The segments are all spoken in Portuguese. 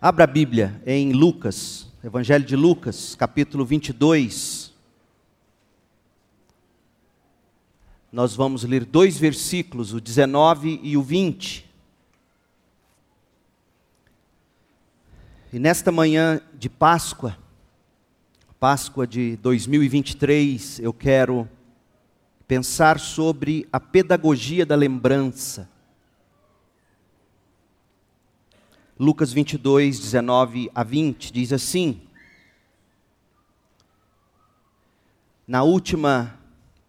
Abra a Bíblia em Lucas, Evangelho de Lucas, capítulo 22. Nós vamos ler dois versículos, o 19 e o 20. E nesta manhã de Páscoa, Páscoa de 2023, eu quero pensar sobre a pedagogia da lembrança. Lucas 22, 19 a 20 diz assim: Na última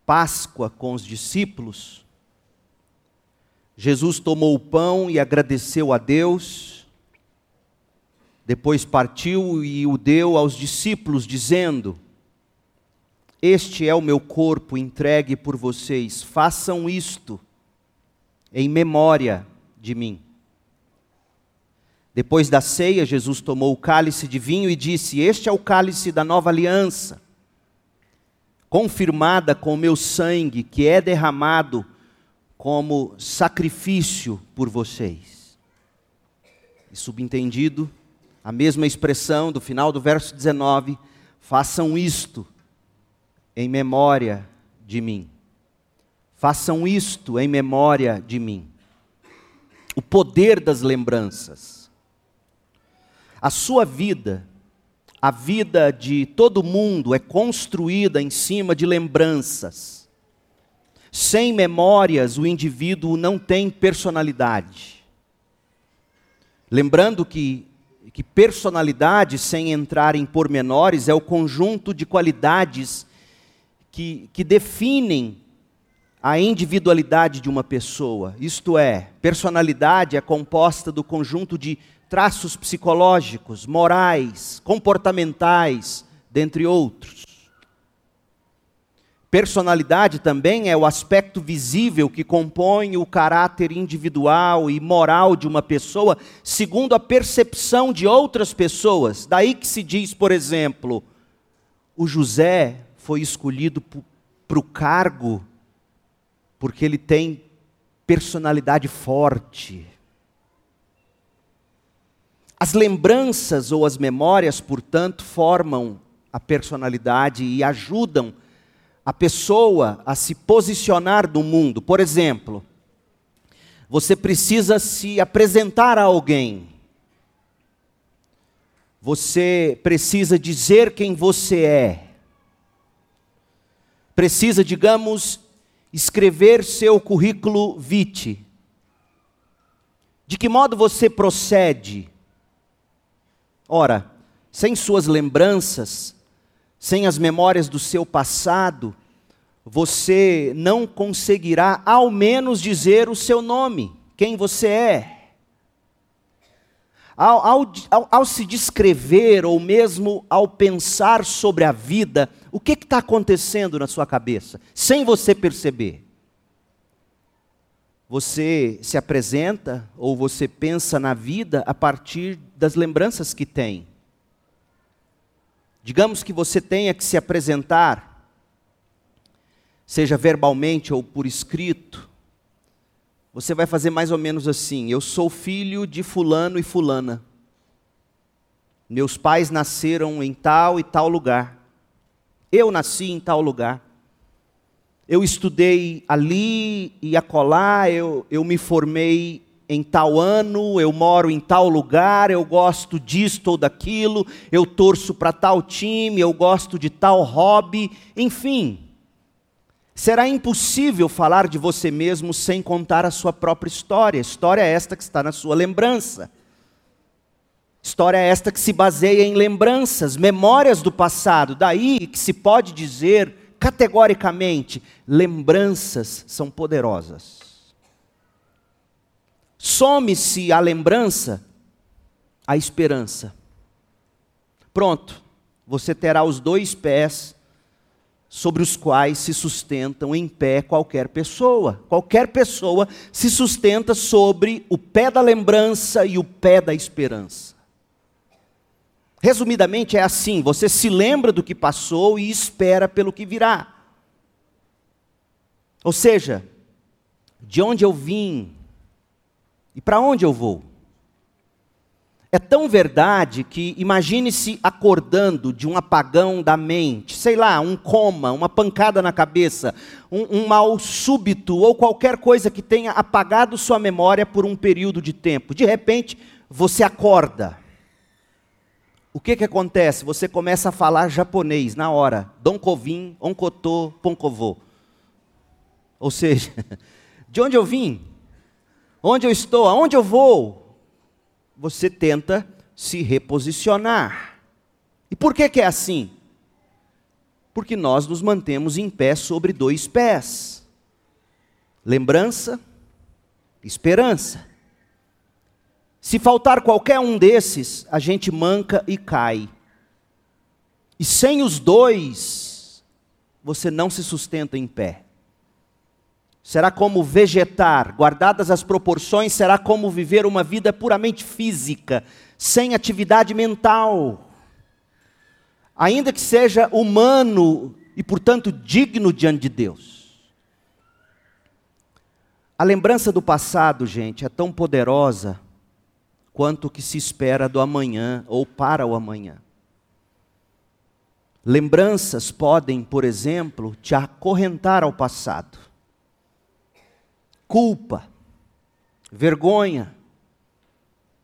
Páscoa com os discípulos, Jesus tomou o pão e agradeceu a Deus, depois partiu e o deu aos discípulos, dizendo: Este é o meu corpo entregue por vocês, façam isto em memória de mim. Depois da ceia, Jesus tomou o cálice de vinho e disse: Este é o cálice da nova aliança, confirmada com o meu sangue, que é derramado como sacrifício por vocês. E subentendido, a mesma expressão do final do verso 19: façam isto em memória de mim. Façam isto em memória de mim. O poder das lembranças. A sua vida, a vida de todo mundo é construída em cima de lembranças. Sem memórias, o indivíduo não tem personalidade. Lembrando que, que personalidade, sem entrar em pormenores, é o conjunto de qualidades que, que definem a individualidade de uma pessoa. Isto é, personalidade é composta do conjunto de traços psicológicos, morais, comportamentais, dentre outros. Personalidade também é o aspecto visível que compõe o caráter individual e moral de uma pessoa, segundo a percepção de outras pessoas. Daí que se diz, por exemplo, o José foi escolhido para o cargo porque ele tem personalidade forte. As lembranças ou as memórias, portanto, formam a personalidade e ajudam a pessoa a se posicionar no mundo. Por exemplo, você precisa se apresentar a alguém. Você precisa dizer quem você é. Precisa, digamos, escrever seu currículo vitae. De que modo você procede? Ora, sem suas lembranças, sem as memórias do seu passado, você não conseguirá ao menos dizer o seu nome, quem você é. Ao, ao, ao, ao se descrever, ou mesmo ao pensar sobre a vida, o que está acontecendo na sua cabeça, sem você perceber? Você se apresenta ou você pensa na vida a partir das lembranças que tem. Digamos que você tenha que se apresentar, seja verbalmente ou por escrito, você vai fazer mais ou menos assim: Eu sou filho de Fulano e Fulana. Meus pais nasceram em tal e tal lugar. Eu nasci em tal lugar eu estudei ali e acolá, eu, eu me formei em tal ano, eu moro em tal lugar, eu gosto disto ou daquilo, eu torço para tal time, eu gosto de tal hobby, enfim. Será impossível falar de você mesmo sem contar a sua própria história. História é esta que está na sua lembrança. História é esta que se baseia em lembranças, memórias do passado. Daí que se pode dizer categoricamente, lembranças são poderosas. Some-se a lembrança, a esperança. Pronto, você terá os dois pés sobre os quais se sustentam em pé qualquer pessoa. Qualquer pessoa se sustenta sobre o pé da lembrança e o pé da esperança. Resumidamente é assim: você se lembra do que passou e espera pelo que virá. Ou seja, de onde eu vim e para onde eu vou. É tão verdade que imagine-se acordando de um apagão da mente, sei lá, um coma, uma pancada na cabeça, um, um, mal súbito ou qualquer coisa que tenha apagado sua memória por um período de tempo. De repente, você acorda. O que, que acontece? Você começa a falar japonês na hora. Donkovin, Onkoto, Ponkovô. Ou seja, de onde eu vim? Onde eu estou? Aonde eu vou? você tenta se reposicionar. E por que, que é assim? Porque nós nos mantemos em pé sobre dois pés: lembrança, esperança. Se faltar qualquer um desses, a gente manca e cai. E sem os dois, você não se sustenta em pé será como vegetar, guardadas as proporções, será como viver uma vida puramente física, sem atividade mental. Ainda que seja humano e, portanto, digno diante de Deus. A lembrança do passado, gente, é tão poderosa quanto o que se espera do amanhã ou para o amanhã. Lembranças podem, por exemplo, te acorrentar ao passado culpa, vergonha,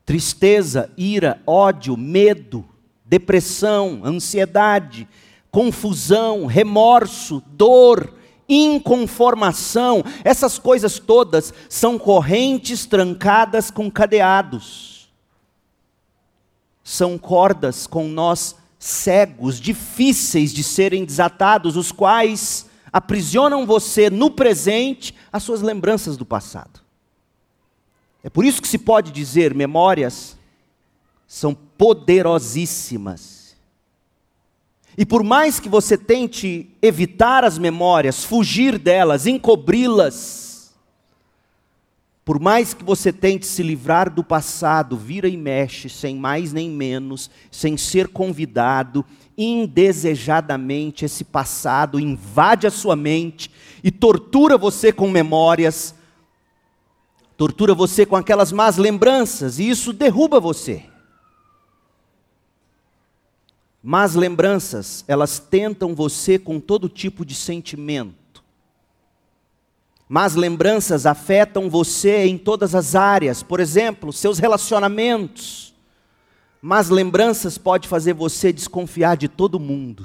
tristeza, ira, ódio, medo, depressão, ansiedade, confusão, remorso, dor, inconformação, essas coisas todas são correntes trancadas com cadeados. São cordas com nós cegos, difíceis de serem desatados, os quais aprisionam você no presente as suas lembranças do passado. É por isso que se pode dizer memórias são poderosíssimas. E por mais que você tente evitar as memórias, fugir delas, encobri-las, por mais que você tente se livrar do passado, vira e mexe, sem mais nem menos, sem ser convidado, indesejadamente esse passado invade a sua mente e tortura você com memórias, tortura você com aquelas más lembranças, e isso derruba você. Más lembranças, elas tentam você com todo tipo de sentimento. Más lembranças afetam você em todas as áreas, por exemplo, seus relacionamentos mas lembranças pode fazer você desconfiar de todo mundo.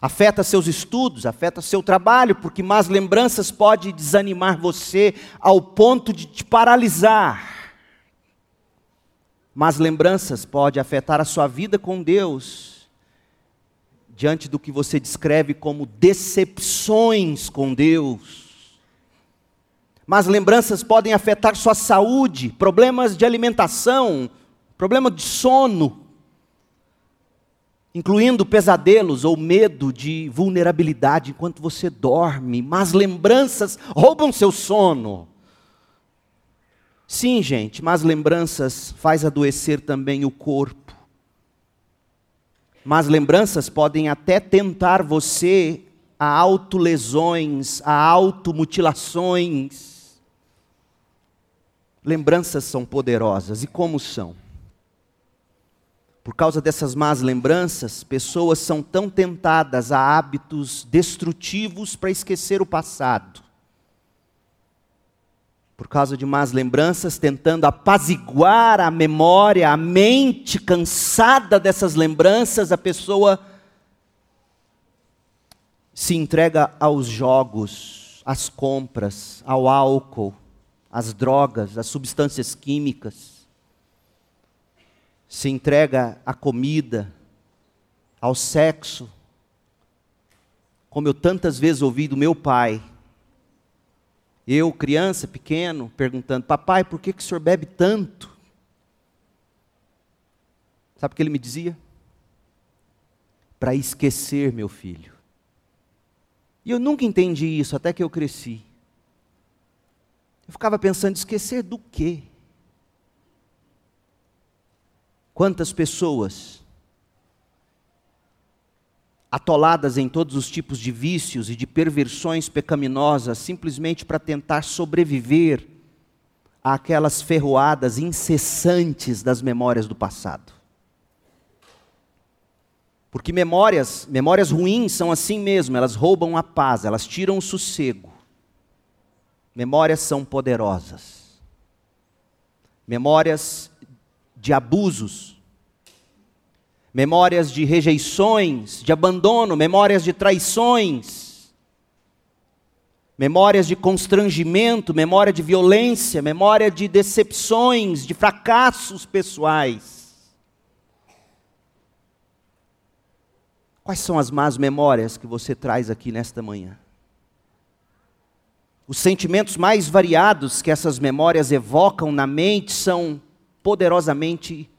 Afeta seus estudos, afeta seu trabalho, porque más lembranças pode desanimar você ao ponto de te paralisar. Más lembranças pode afetar a sua vida com Deus, diante do que você descreve como decepções com Deus mas lembranças podem afetar sua saúde, problemas de alimentação, problema de sono, incluindo pesadelos ou medo de vulnerabilidade enquanto você dorme. Mas lembranças roubam seu sono. Sim, gente, mas lembranças faz adoecer também o corpo. Mas lembranças podem até tentar você a autolesões, a automutilações. Lembranças são poderosas. E como são? Por causa dessas más lembranças, pessoas são tão tentadas a hábitos destrutivos para esquecer o passado. Por causa de más lembranças, tentando apaziguar a memória, a mente cansada dessas lembranças, a pessoa se entrega aos jogos, às compras, ao álcool, as drogas, as substâncias químicas, se entrega à comida, ao sexo, como eu tantas vezes ouvi do meu pai. Eu, criança, pequeno, perguntando: Papai, por que, que o senhor bebe tanto? Sabe o que ele me dizia? Para esquecer, meu filho. E eu nunca entendi isso até que eu cresci. Eu ficava pensando, esquecer do quê? Quantas pessoas atoladas em todos os tipos de vícios e de perversões pecaminosas, simplesmente para tentar sobreviver àquelas ferroadas incessantes das memórias do passado. Porque memórias, memórias ruins são assim mesmo, elas roubam a paz, elas tiram o sossego. Memórias são poderosas. Memórias de abusos, memórias de rejeições, de abandono, memórias de traições, memórias de constrangimento, memória de violência, memória de decepções, de fracassos pessoais. Quais são as más memórias que você traz aqui nesta manhã? Os sentimentos mais variados que essas memórias evocam na mente são poderosamente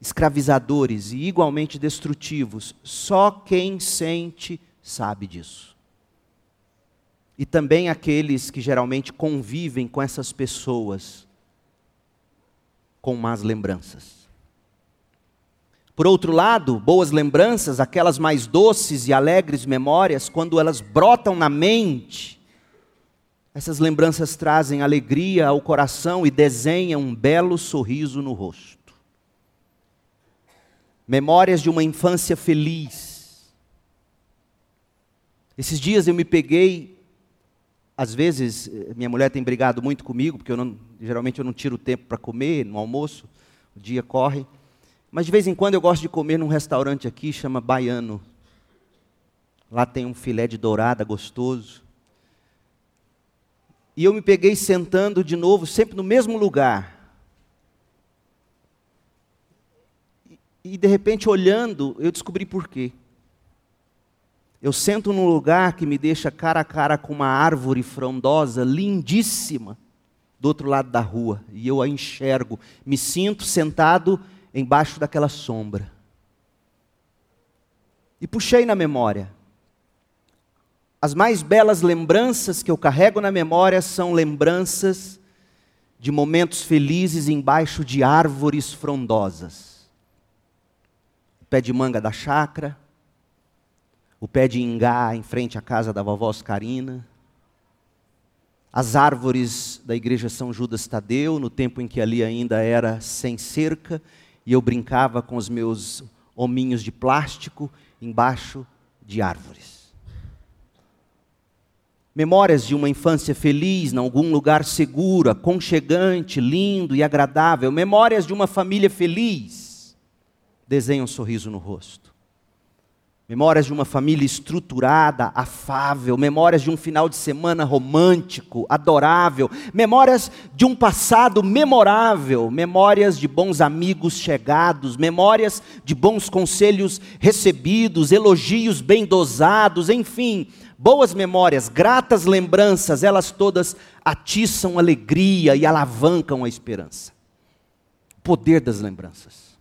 escravizadores e igualmente destrutivos. Só quem sente sabe disso. E também aqueles que geralmente convivem com essas pessoas com más lembranças. Por outro lado, boas lembranças, aquelas mais doces e alegres memórias, quando elas brotam na mente, essas lembranças trazem alegria ao coração e desenham um belo sorriso no rosto. Memórias de uma infância feliz. Esses dias eu me peguei, às vezes, minha mulher tem brigado muito comigo, porque eu não, geralmente eu não tiro tempo para comer no almoço, o dia corre. Mas de vez em quando eu gosto de comer num restaurante aqui, chama Baiano. Lá tem um filé de dourada gostoso. E eu me peguei sentando de novo, sempre no mesmo lugar. E de repente, olhando, eu descobri por quê. Eu sento num lugar que me deixa cara a cara com uma árvore frondosa, lindíssima, do outro lado da rua. E eu a enxergo. Me sinto sentado embaixo daquela sombra. E puxei na memória. As mais belas lembranças que eu carrego na memória são lembranças de momentos felizes embaixo de árvores frondosas. Pé de manga da chácara, o pé de ingá em frente à casa da vovó Oscarina, as árvores da igreja São Judas Tadeu, no tempo em que ali ainda era sem cerca, e eu brincava com os meus hominhos de plástico embaixo de árvores. Memórias de uma infância feliz, em algum lugar seguro, aconchegante, lindo e agradável. Memórias de uma família feliz. Desenha um sorriso no rosto. Memórias de uma família estruturada, afável, memórias de um final de semana romântico, adorável, memórias de um passado memorável, memórias de bons amigos chegados, memórias de bons conselhos recebidos, elogios bem dosados, enfim, boas memórias, gratas lembranças, elas todas atiçam alegria e alavancam a esperança. O poder das lembranças.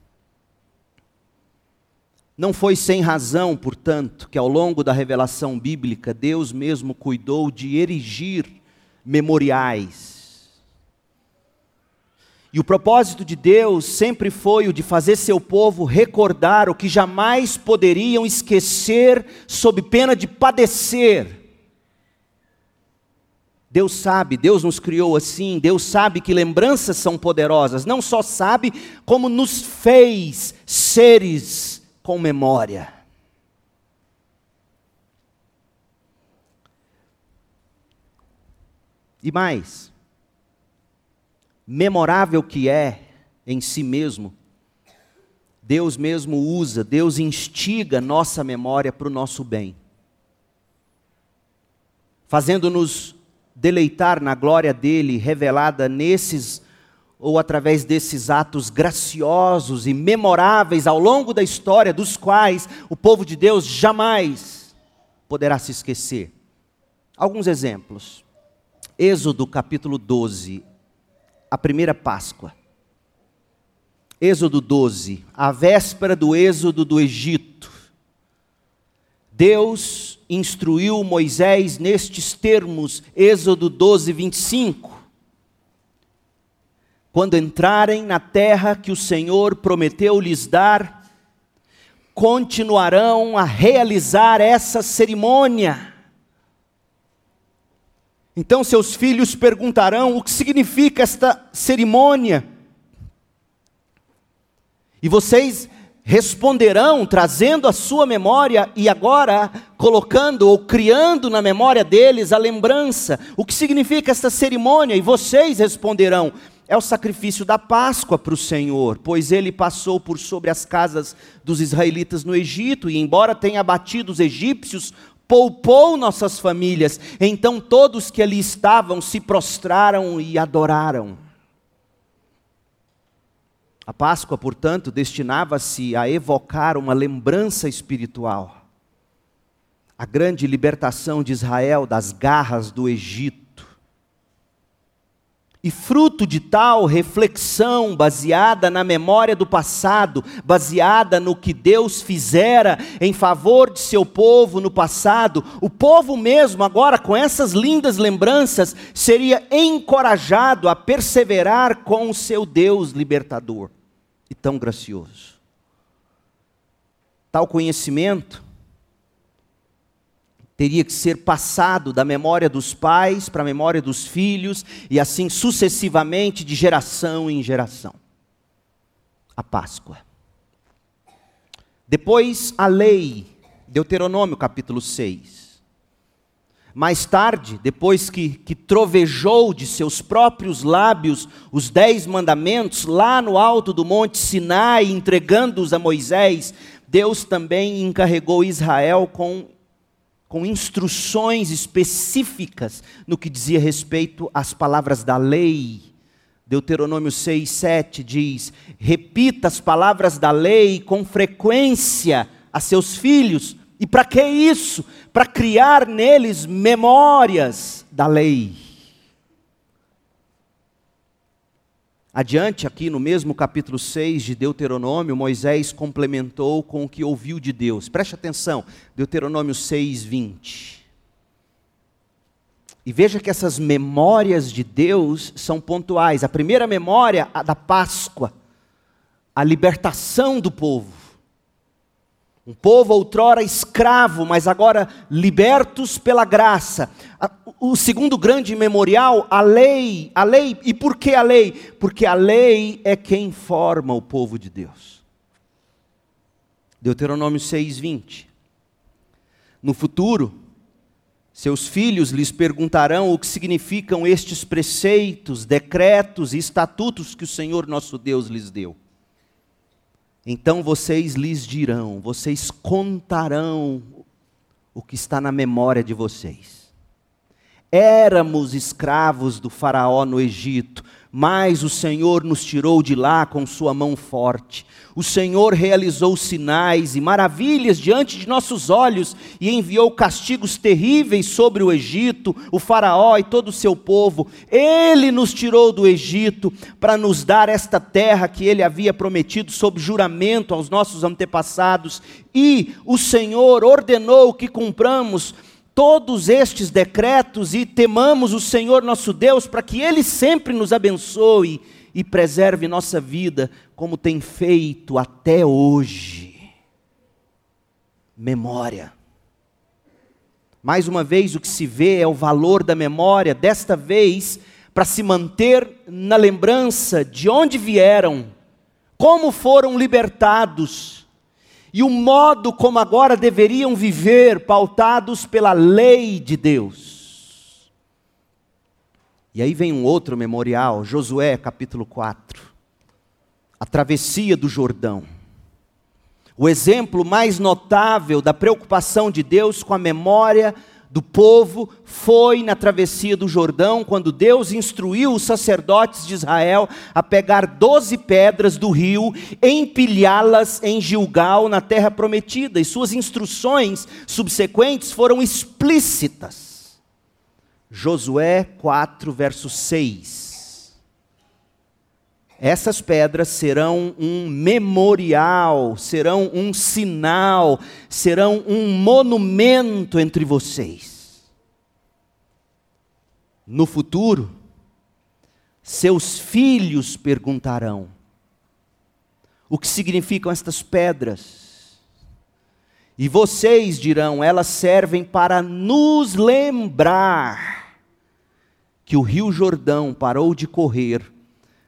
Não foi sem razão, portanto, que ao longo da revelação bíblica Deus mesmo cuidou de erigir memoriais. E o propósito de Deus sempre foi o de fazer seu povo recordar o que jamais poderiam esquecer, sob pena de padecer. Deus sabe, Deus nos criou assim, Deus sabe que lembranças são poderosas, não só sabe, como nos fez seres com memória. E mais, memorável que é em si mesmo, Deus mesmo usa, Deus instiga nossa memória para o nosso bem, fazendo-nos deleitar na glória dele revelada nesses ou através desses atos graciosos e memoráveis ao longo da história, dos quais o povo de Deus jamais poderá se esquecer. Alguns exemplos. Êxodo capítulo 12, a primeira Páscoa. Êxodo 12, a véspera do êxodo do Egito. Deus instruiu Moisés nestes termos, Êxodo 12, 25 quando entrarem na terra que o Senhor prometeu lhes dar, continuarão a realizar essa cerimônia. Então seus filhos perguntarão o que significa esta cerimônia. E vocês responderão, trazendo a sua memória e agora colocando ou criando na memória deles a lembrança. O que significa esta cerimônia? E vocês responderão: é o sacrifício da Páscoa para o Senhor, pois ele passou por sobre as casas dos israelitas no Egito, e embora tenha abatido os egípcios, poupou nossas famílias. Então todos que ali estavam se prostraram e adoraram. A Páscoa, portanto, destinava-se a evocar uma lembrança espiritual. A grande libertação de Israel das garras do Egito e fruto de tal reflexão baseada na memória do passado, baseada no que Deus fizera em favor de seu povo no passado, o povo mesmo, agora com essas lindas lembranças, seria encorajado a perseverar com o seu Deus libertador e tão gracioso. Tal conhecimento teria que ser passado da memória dos pais para a memória dos filhos e assim sucessivamente de geração em geração. A Páscoa. Depois a lei, Deuteronômio capítulo 6. Mais tarde, depois que, que trovejou de seus próprios lábios os dez mandamentos, lá no alto do monte Sinai, entregando-os a Moisés, Deus também encarregou Israel com com instruções específicas no que dizia respeito às palavras da lei. Deuteronômio 6, 7 diz: repita as palavras da lei com frequência a seus filhos. E para que isso? Para criar neles memórias da lei. Adiante, aqui no mesmo capítulo 6 de Deuteronômio, Moisés complementou com o que ouviu de Deus. Preste atenção, Deuteronômio 6, 20. E veja que essas memórias de Deus são pontuais. A primeira memória, a da Páscoa, a libertação do povo. Um povo outrora escravo, mas agora libertos pela graça. O segundo grande memorial, a lei. A lei, e por que a lei? Porque a lei é quem forma o povo de Deus. Deuteronômio 6:20. No futuro, seus filhos lhes perguntarão o que significam estes preceitos, decretos e estatutos que o Senhor nosso Deus lhes deu. Então vocês lhes dirão, vocês contarão o que está na memória de vocês. Éramos escravos do Faraó no Egito, mas o Senhor nos tirou de lá com sua mão forte. O Senhor realizou sinais e maravilhas diante de nossos olhos e enviou castigos terríveis sobre o Egito, o Faraó e todo o seu povo. Ele nos tirou do Egito para nos dar esta terra que ele havia prometido sob juramento aos nossos antepassados. E o Senhor ordenou que cumpramos todos estes decretos e temamos o Senhor nosso Deus para que Ele sempre nos abençoe e preserve nossa vida, como tem feito até hoje. Memória. Mais uma vez, o que se vê é o valor da memória, desta vez, para se manter na lembrança de onde vieram, como foram libertados e o modo como agora deveriam viver, pautados pela lei de Deus. E aí vem um outro memorial, Josué capítulo 4, a travessia do Jordão. O exemplo mais notável da preocupação de Deus com a memória do povo foi na travessia do Jordão, quando Deus instruiu os sacerdotes de Israel a pegar doze pedras do rio, empilhá-las em Gilgal, na terra prometida, e suas instruções subsequentes foram explícitas. Josué 4, verso 6. Essas pedras serão um memorial, serão um sinal, serão um monumento entre vocês no futuro, seus filhos perguntarão: o que significam estas pedras? E vocês dirão: elas servem para nos lembrar que o rio Jordão parou de correr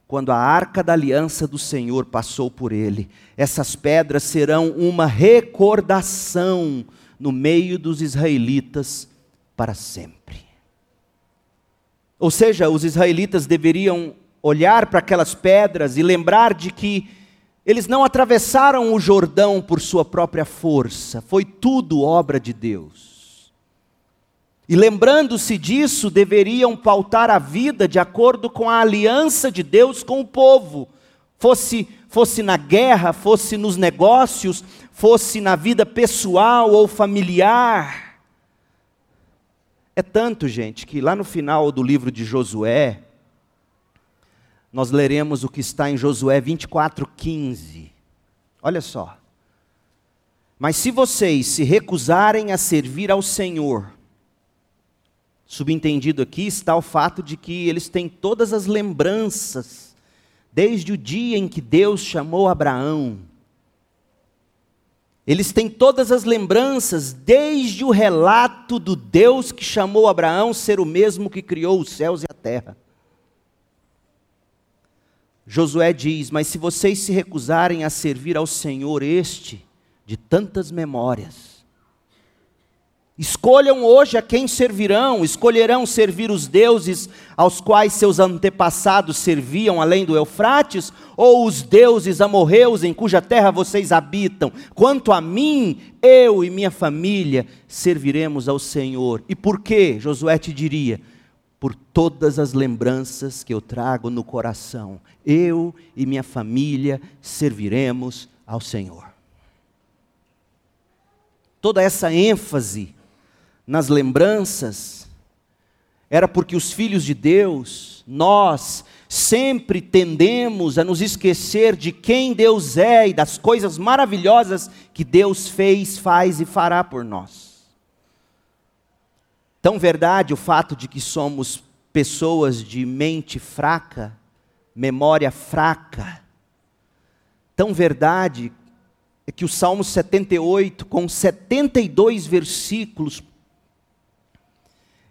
quando a arca da aliança do Senhor passou por ele. Essas pedras serão uma recordação no meio dos israelitas para sempre. Ou seja, os israelitas deveriam olhar para aquelas pedras e lembrar de que eles não atravessaram o Jordão por sua própria força, foi tudo obra de Deus. E lembrando-se disso, deveriam pautar a vida de acordo com a aliança de Deus com o povo, fosse, fosse na guerra, fosse nos negócios, fosse na vida pessoal ou familiar. É tanto, gente, que lá no final do livro de Josué, nós leremos o que está em Josué 24:15. Olha só. Mas se vocês se recusarem a servir ao Senhor, subentendido aqui está o fato de que eles têm todas as lembranças, desde o dia em que Deus chamou Abraão. Eles têm todas as lembranças, desde o relato do Deus que chamou Abraão ser o mesmo que criou os céus e a terra. Josué diz: Mas se vocês se recusarem a servir ao Senhor este de tantas memórias, escolham hoje a quem servirão, escolherão servir os deuses aos quais seus antepassados serviam além do Eufrates, ou os deuses amorreus em cuja terra vocês habitam. Quanto a mim, eu e minha família serviremos ao Senhor. E por que, Josué te diria? por todas as lembranças que eu trago no coração. Eu e minha família serviremos ao Senhor. Toda essa ênfase nas lembranças era porque os filhos de Deus, nós, sempre tendemos a nos esquecer de quem Deus é e das coisas maravilhosas que Deus fez, faz e fará por nós. Tão verdade o fato de que somos pessoas de mente fraca, memória fraca. Tão verdade é que o Salmo 78, com 72 versículos,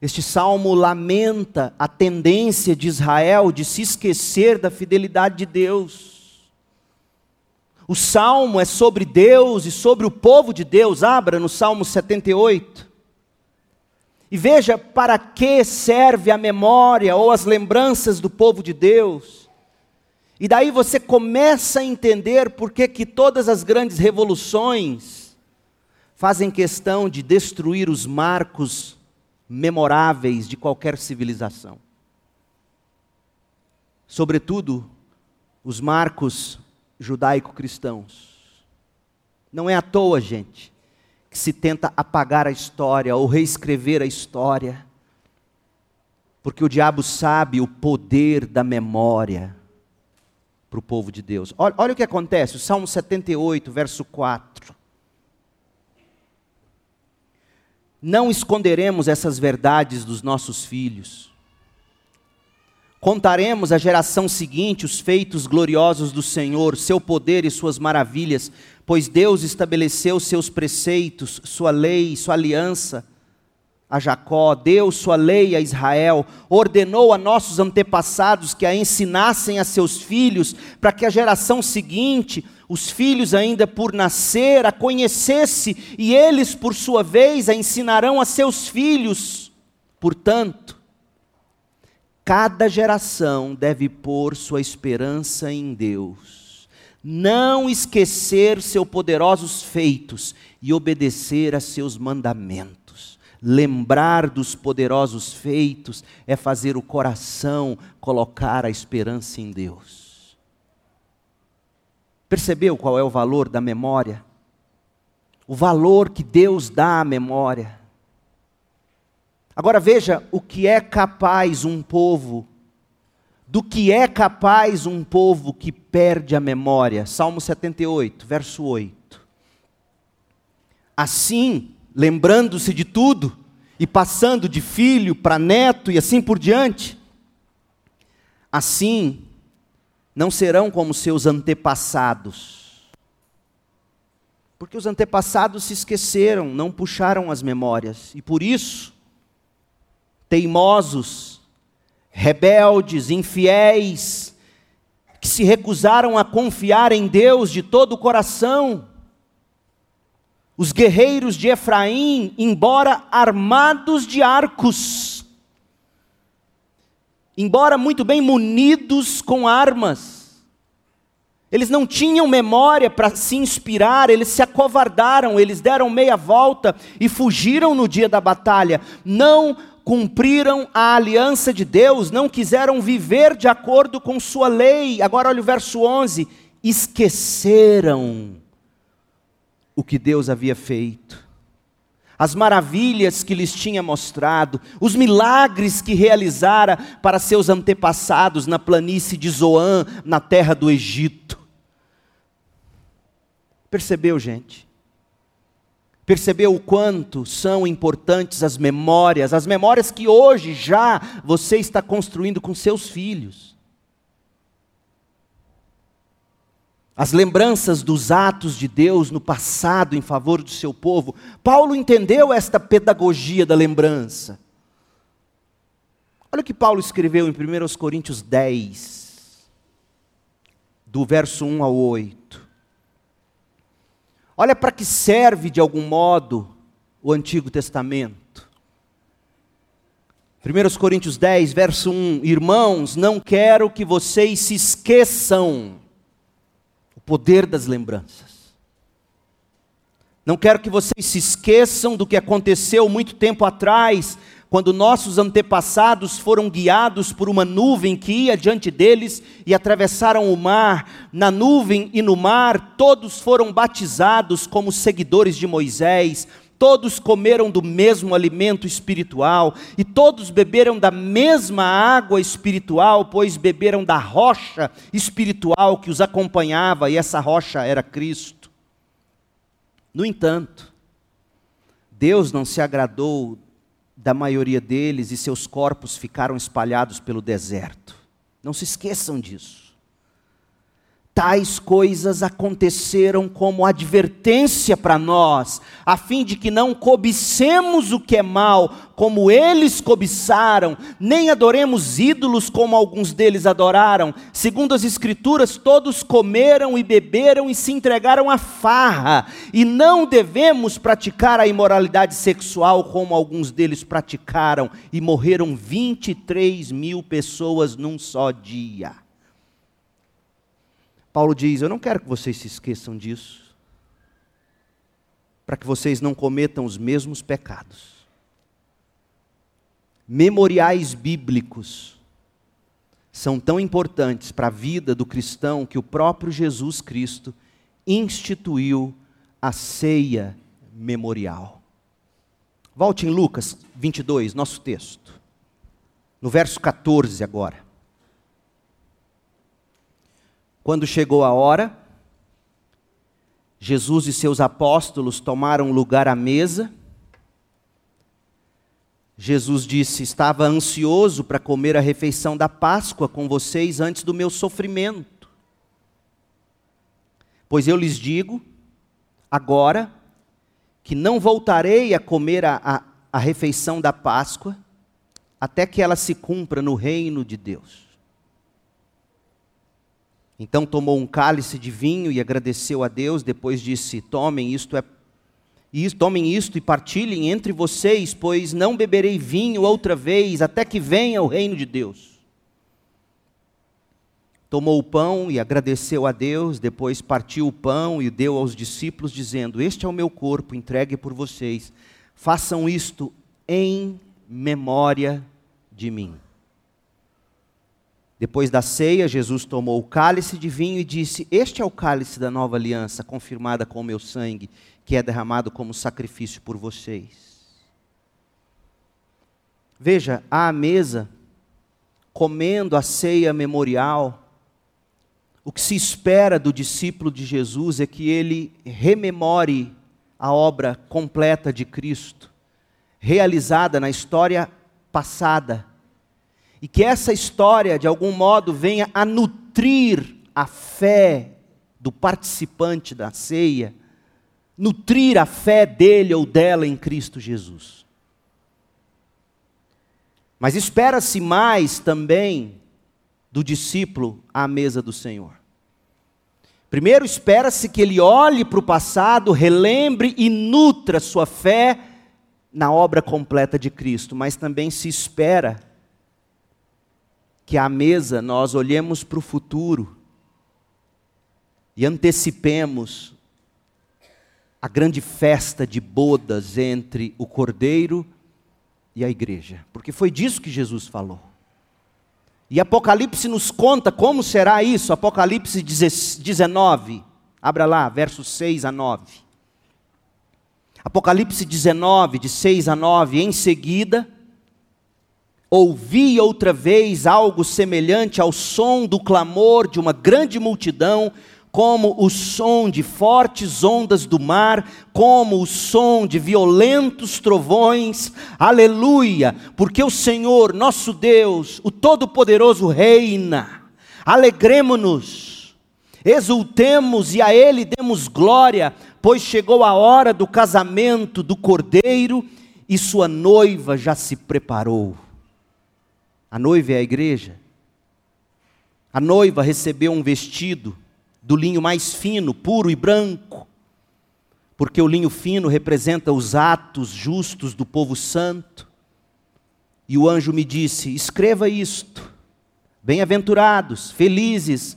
este salmo lamenta a tendência de Israel de se esquecer da fidelidade de Deus. O salmo é sobre Deus e sobre o povo de Deus. Abra no Salmo 78. E veja para que serve a memória ou as lembranças do povo de Deus. E daí você começa a entender por que, que todas as grandes revoluções fazem questão de destruir os marcos memoráveis de qualquer civilização. Sobretudo, os marcos judaico-cristãos. Não é à toa, gente, que se tenta apagar a história ou reescrever a história, porque o diabo sabe o poder da memória para o povo de Deus. Olha, olha o que acontece, o Salmo 78, verso 4. Não esconderemos essas verdades dos nossos filhos. Contaremos à geração seguinte os feitos gloriosos do Senhor, seu poder e suas maravilhas, pois Deus estabeleceu seus preceitos, sua lei, sua aliança a Jacó, deu sua lei a Israel, ordenou a nossos antepassados que a ensinassem a seus filhos, para que a geração seguinte, os filhos ainda por nascer, a conhecesse, e eles, por sua vez, a ensinarão a seus filhos. Portanto, cada geração deve pôr sua esperança em Deus não esquecer seus poderosos feitos e obedecer a seus mandamentos. Lembrar dos poderosos feitos é fazer o coração colocar a esperança em Deus. Percebeu qual é o valor da memória? O valor que Deus dá à memória. Agora veja o que é capaz um povo do que é capaz um povo que perde a memória. Salmo 78, verso 8. Assim, lembrando-se de tudo, e passando de filho para neto e assim por diante, assim não serão como seus antepassados. Porque os antepassados se esqueceram, não puxaram as memórias, e por isso, teimosos, rebeldes, infiéis, que se recusaram a confiar em Deus de todo o coração. Os guerreiros de Efraim, embora armados de arcos, embora muito bem munidos com armas, eles não tinham memória para se inspirar, eles se acovardaram, eles deram meia volta e fugiram no dia da batalha. Não cumpriram a aliança de Deus, não quiseram viver de acordo com sua lei. Agora olha o verso 11: esqueceram o que Deus havia feito, as maravilhas que lhes tinha mostrado, os milagres que realizara para seus antepassados na planície de Zoan, na terra do Egito. Percebeu, gente? Percebeu o quanto são importantes as memórias, as memórias que hoje já você está construindo com seus filhos. As lembranças dos atos de Deus no passado em favor do seu povo. Paulo entendeu esta pedagogia da lembrança. Olha o que Paulo escreveu em 1 Coríntios 10, do verso 1 ao 8. Olha para que serve de algum modo o Antigo Testamento. 1 Coríntios 10, verso 1: Irmãos, não quero que vocês se esqueçam poder das lembranças. Não quero que vocês se esqueçam do que aconteceu muito tempo atrás, quando nossos antepassados foram guiados por uma nuvem que ia diante deles e atravessaram o mar, na nuvem e no mar, todos foram batizados como seguidores de Moisés, todos comeram do mesmo alimento espiritual e todos beberam da mesma água espiritual, pois beberam da rocha espiritual que os acompanhava, e essa rocha era Cristo. No entanto, Deus não se agradou da maioria deles e seus corpos ficaram espalhados pelo deserto. Não se esqueçam disso. Tais coisas aconteceram como advertência para nós, a fim de que não cobicemos o que é mal, como eles cobiçaram, nem adoremos ídolos como alguns deles adoraram. Segundo as Escrituras, todos comeram e beberam e se entregaram à farra, e não devemos praticar a imoralidade sexual como alguns deles praticaram, e morreram 23 mil pessoas num só dia. Paulo diz: Eu não quero que vocês se esqueçam disso, para que vocês não cometam os mesmos pecados. Memoriais bíblicos são tão importantes para a vida do cristão que o próprio Jesus Cristo instituiu a ceia memorial. Volte em Lucas 22, nosso texto, no verso 14 agora. Quando chegou a hora, Jesus e seus apóstolos tomaram lugar à mesa. Jesus disse: Estava ansioso para comer a refeição da Páscoa com vocês antes do meu sofrimento. Pois eu lhes digo, agora, que não voltarei a comer a, a, a refeição da Páscoa, até que ela se cumpra no reino de Deus. Então tomou um cálice de vinho e agradeceu a Deus, depois disse: Tomem isto é tomem isto e partilhem entre vocês, pois não beberei vinho outra vez até que venha o reino de Deus. Tomou o pão e agradeceu a Deus, depois partiu o pão e deu aos discípulos, dizendo: Este é o meu corpo entregue por vocês. Façam isto em memória de mim. Depois da ceia, Jesus tomou o cálice de vinho e disse: Este é o cálice da nova aliança, confirmada com o meu sangue, que é derramado como sacrifício por vocês. Veja, à mesa, comendo a ceia memorial, o que se espera do discípulo de Jesus é que ele rememore a obra completa de Cristo, realizada na história passada e que essa história, de algum modo, venha a nutrir a fé do participante da ceia, nutrir a fé dele ou dela em Cristo Jesus. Mas espera-se mais também do discípulo à mesa do Senhor. Primeiro, espera-se que ele olhe para o passado, relembre e nutra sua fé na obra completa de Cristo, mas também se espera que à mesa nós olhemos para o futuro e antecipemos a grande festa de bodas entre o Cordeiro e a igreja, porque foi disso que Jesus falou. E Apocalipse nos conta como será isso, Apocalipse 19, abra lá, versos 6 a 9. Apocalipse 19, de 6 a 9, em seguida, ouvi outra vez algo semelhante ao som do clamor de uma grande multidão, como o som de fortes ondas do mar, como o som de violentos trovões. Aleluia! Porque o Senhor, nosso Deus, o Todo-Poderoso reina. Alegremo-nos, exultemos e a Ele demos glória, pois chegou a hora do casamento do Cordeiro e sua noiva já se preparou. A noiva é a igreja. A noiva recebeu um vestido do linho mais fino, puro e branco, porque o linho fino representa os atos justos do povo santo. E o anjo me disse: escreva isto. Bem-aventurados, felizes,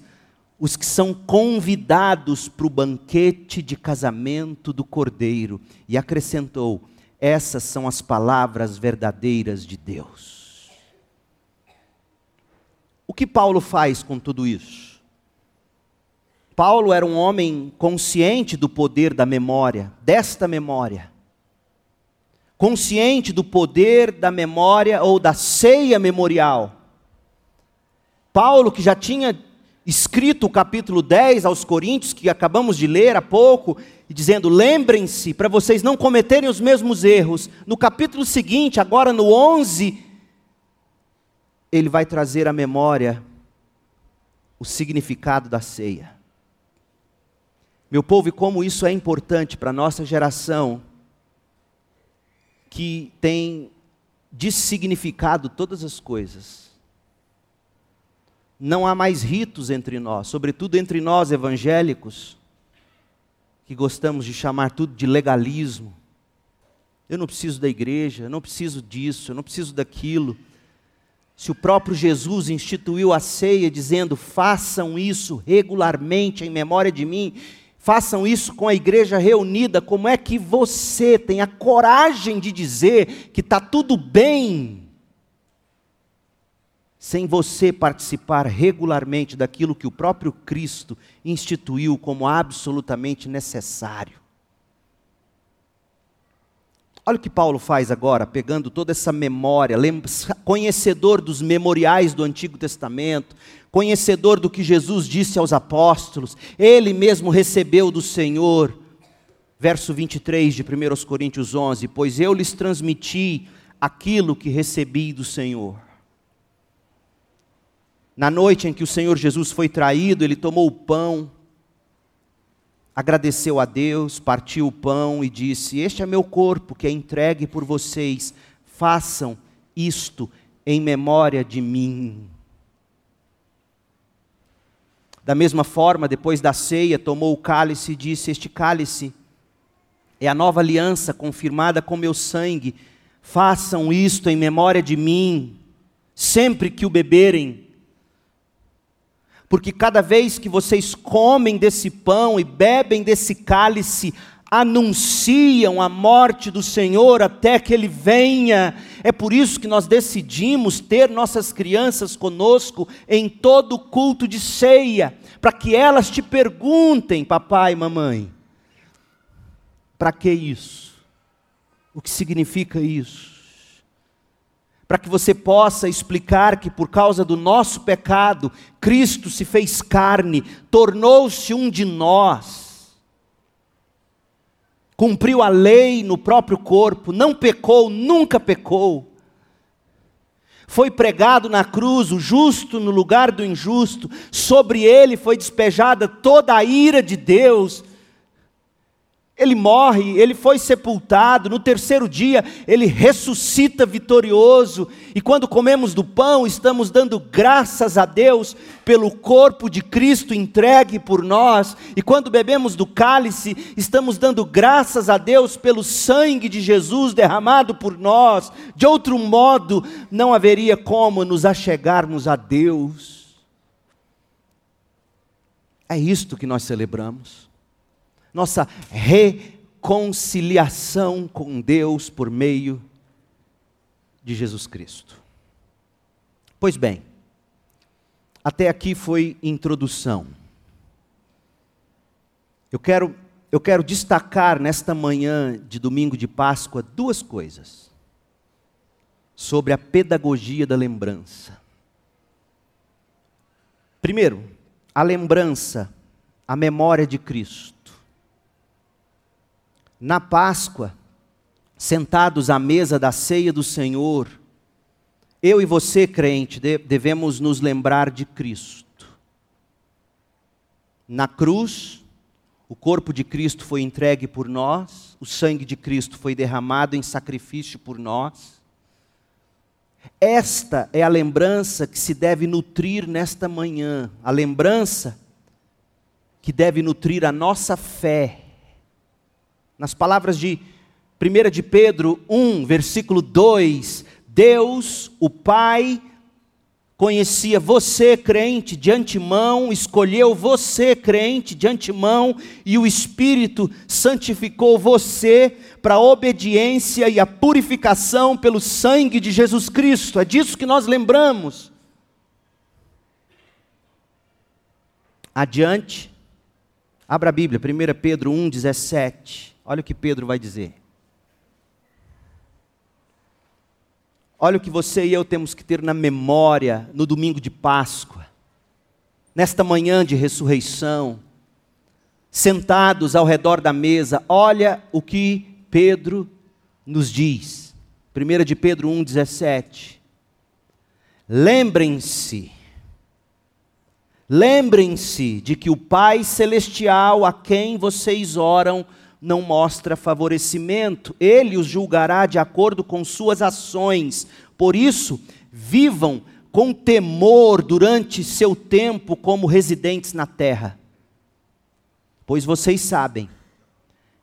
os que são convidados para o banquete de casamento do Cordeiro. E acrescentou: essas são as palavras verdadeiras de Deus. O que Paulo faz com tudo isso? Paulo era um homem consciente do poder da memória, desta memória. Consciente do poder da memória ou da ceia memorial. Paulo, que já tinha escrito o capítulo 10 aos Coríntios, que acabamos de ler há pouco, dizendo: lembrem-se, para vocês não cometerem os mesmos erros. No capítulo seguinte, agora no 11, ele vai trazer à memória o significado da ceia. Meu povo, e como isso é importante para a nossa geração, que tem dessignificado todas as coisas. Não há mais ritos entre nós, sobretudo entre nós evangélicos, que gostamos de chamar tudo de legalismo. Eu não preciso da igreja, eu não preciso disso, eu não preciso daquilo. Se o próprio Jesus instituiu a ceia dizendo: façam isso regularmente em memória de mim, façam isso com a igreja reunida, como é que você tem a coragem de dizer que está tudo bem, sem você participar regularmente daquilo que o próprio Cristo instituiu como absolutamente necessário? Olha o que Paulo faz agora, pegando toda essa memória, conhecedor dos memoriais do Antigo Testamento, conhecedor do que Jesus disse aos apóstolos, ele mesmo recebeu do Senhor. Verso 23 de 1 Coríntios 11: Pois eu lhes transmiti aquilo que recebi do Senhor. Na noite em que o Senhor Jesus foi traído, ele tomou o pão, agradeceu a Deus, partiu o pão e disse: Este é meu corpo que é entregue por vocês, façam isto em memória de mim. Da mesma forma, depois da ceia, tomou o cálice e disse: Este cálice é a nova aliança confirmada com meu sangue. Façam isto em memória de mim, sempre que o beberem. Porque cada vez que vocês comem desse pão e bebem desse cálice, anunciam a morte do Senhor até que Ele venha. É por isso que nós decidimos ter nossas crianças conosco em todo culto de ceia, para que elas te perguntem, papai e mamãe, para que isso? O que significa isso? Para que você possa explicar que por causa do nosso pecado, Cristo se fez carne, tornou-se um de nós cumpriu a lei no próprio corpo, não pecou, nunca pecou. Foi pregado na cruz, o justo no lugar do injusto, sobre ele foi despejada toda a ira de Deus. Ele morre, ele foi sepultado, no terceiro dia ele ressuscita vitorioso, e quando comemos do pão, estamos dando graças a Deus pelo corpo de Cristo entregue por nós, e quando bebemos do cálice, estamos dando graças a Deus pelo sangue de Jesus derramado por nós, de outro modo, não haveria como nos achegarmos a Deus. É isto que nós celebramos nossa reconciliação com Deus por meio de Jesus Cristo. Pois bem, até aqui foi introdução. Eu quero, eu quero destacar nesta manhã de domingo de Páscoa duas coisas sobre a pedagogia da lembrança. Primeiro, a lembrança, a memória de Cristo na Páscoa, sentados à mesa da ceia do Senhor, eu e você, crente, devemos nos lembrar de Cristo. Na cruz, o corpo de Cristo foi entregue por nós, o sangue de Cristo foi derramado em sacrifício por nós. Esta é a lembrança que se deve nutrir nesta manhã, a lembrança que deve nutrir a nossa fé nas palavras de 1 de Pedro 1, versículo 2, Deus, o Pai, conhecia você, crente, de antemão, escolheu você, crente, de antemão, e o Espírito santificou você para a obediência e a purificação pelo sangue de Jesus Cristo. É disso que nós lembramos. Adiante, abra a Bíblia, 1 Pedro 1, 17. Olha o que Pedro vai dizer. Olha o que você e eu temos que ter na memória no domingo de Páscoa, nesta manhã de ressurreição, sentados ao redor da mesa, olha o que Pedro nos diz. 1 de Pedro 1,17. Lembrem-se, lembrem-se de que o Pai Celestial a quem vocês oram não mostra favorecimento, ele os julgará de acordo com suas ações. Por isso, vivam com temor durante seu tempo como residentes na terra. Pois vocês sabem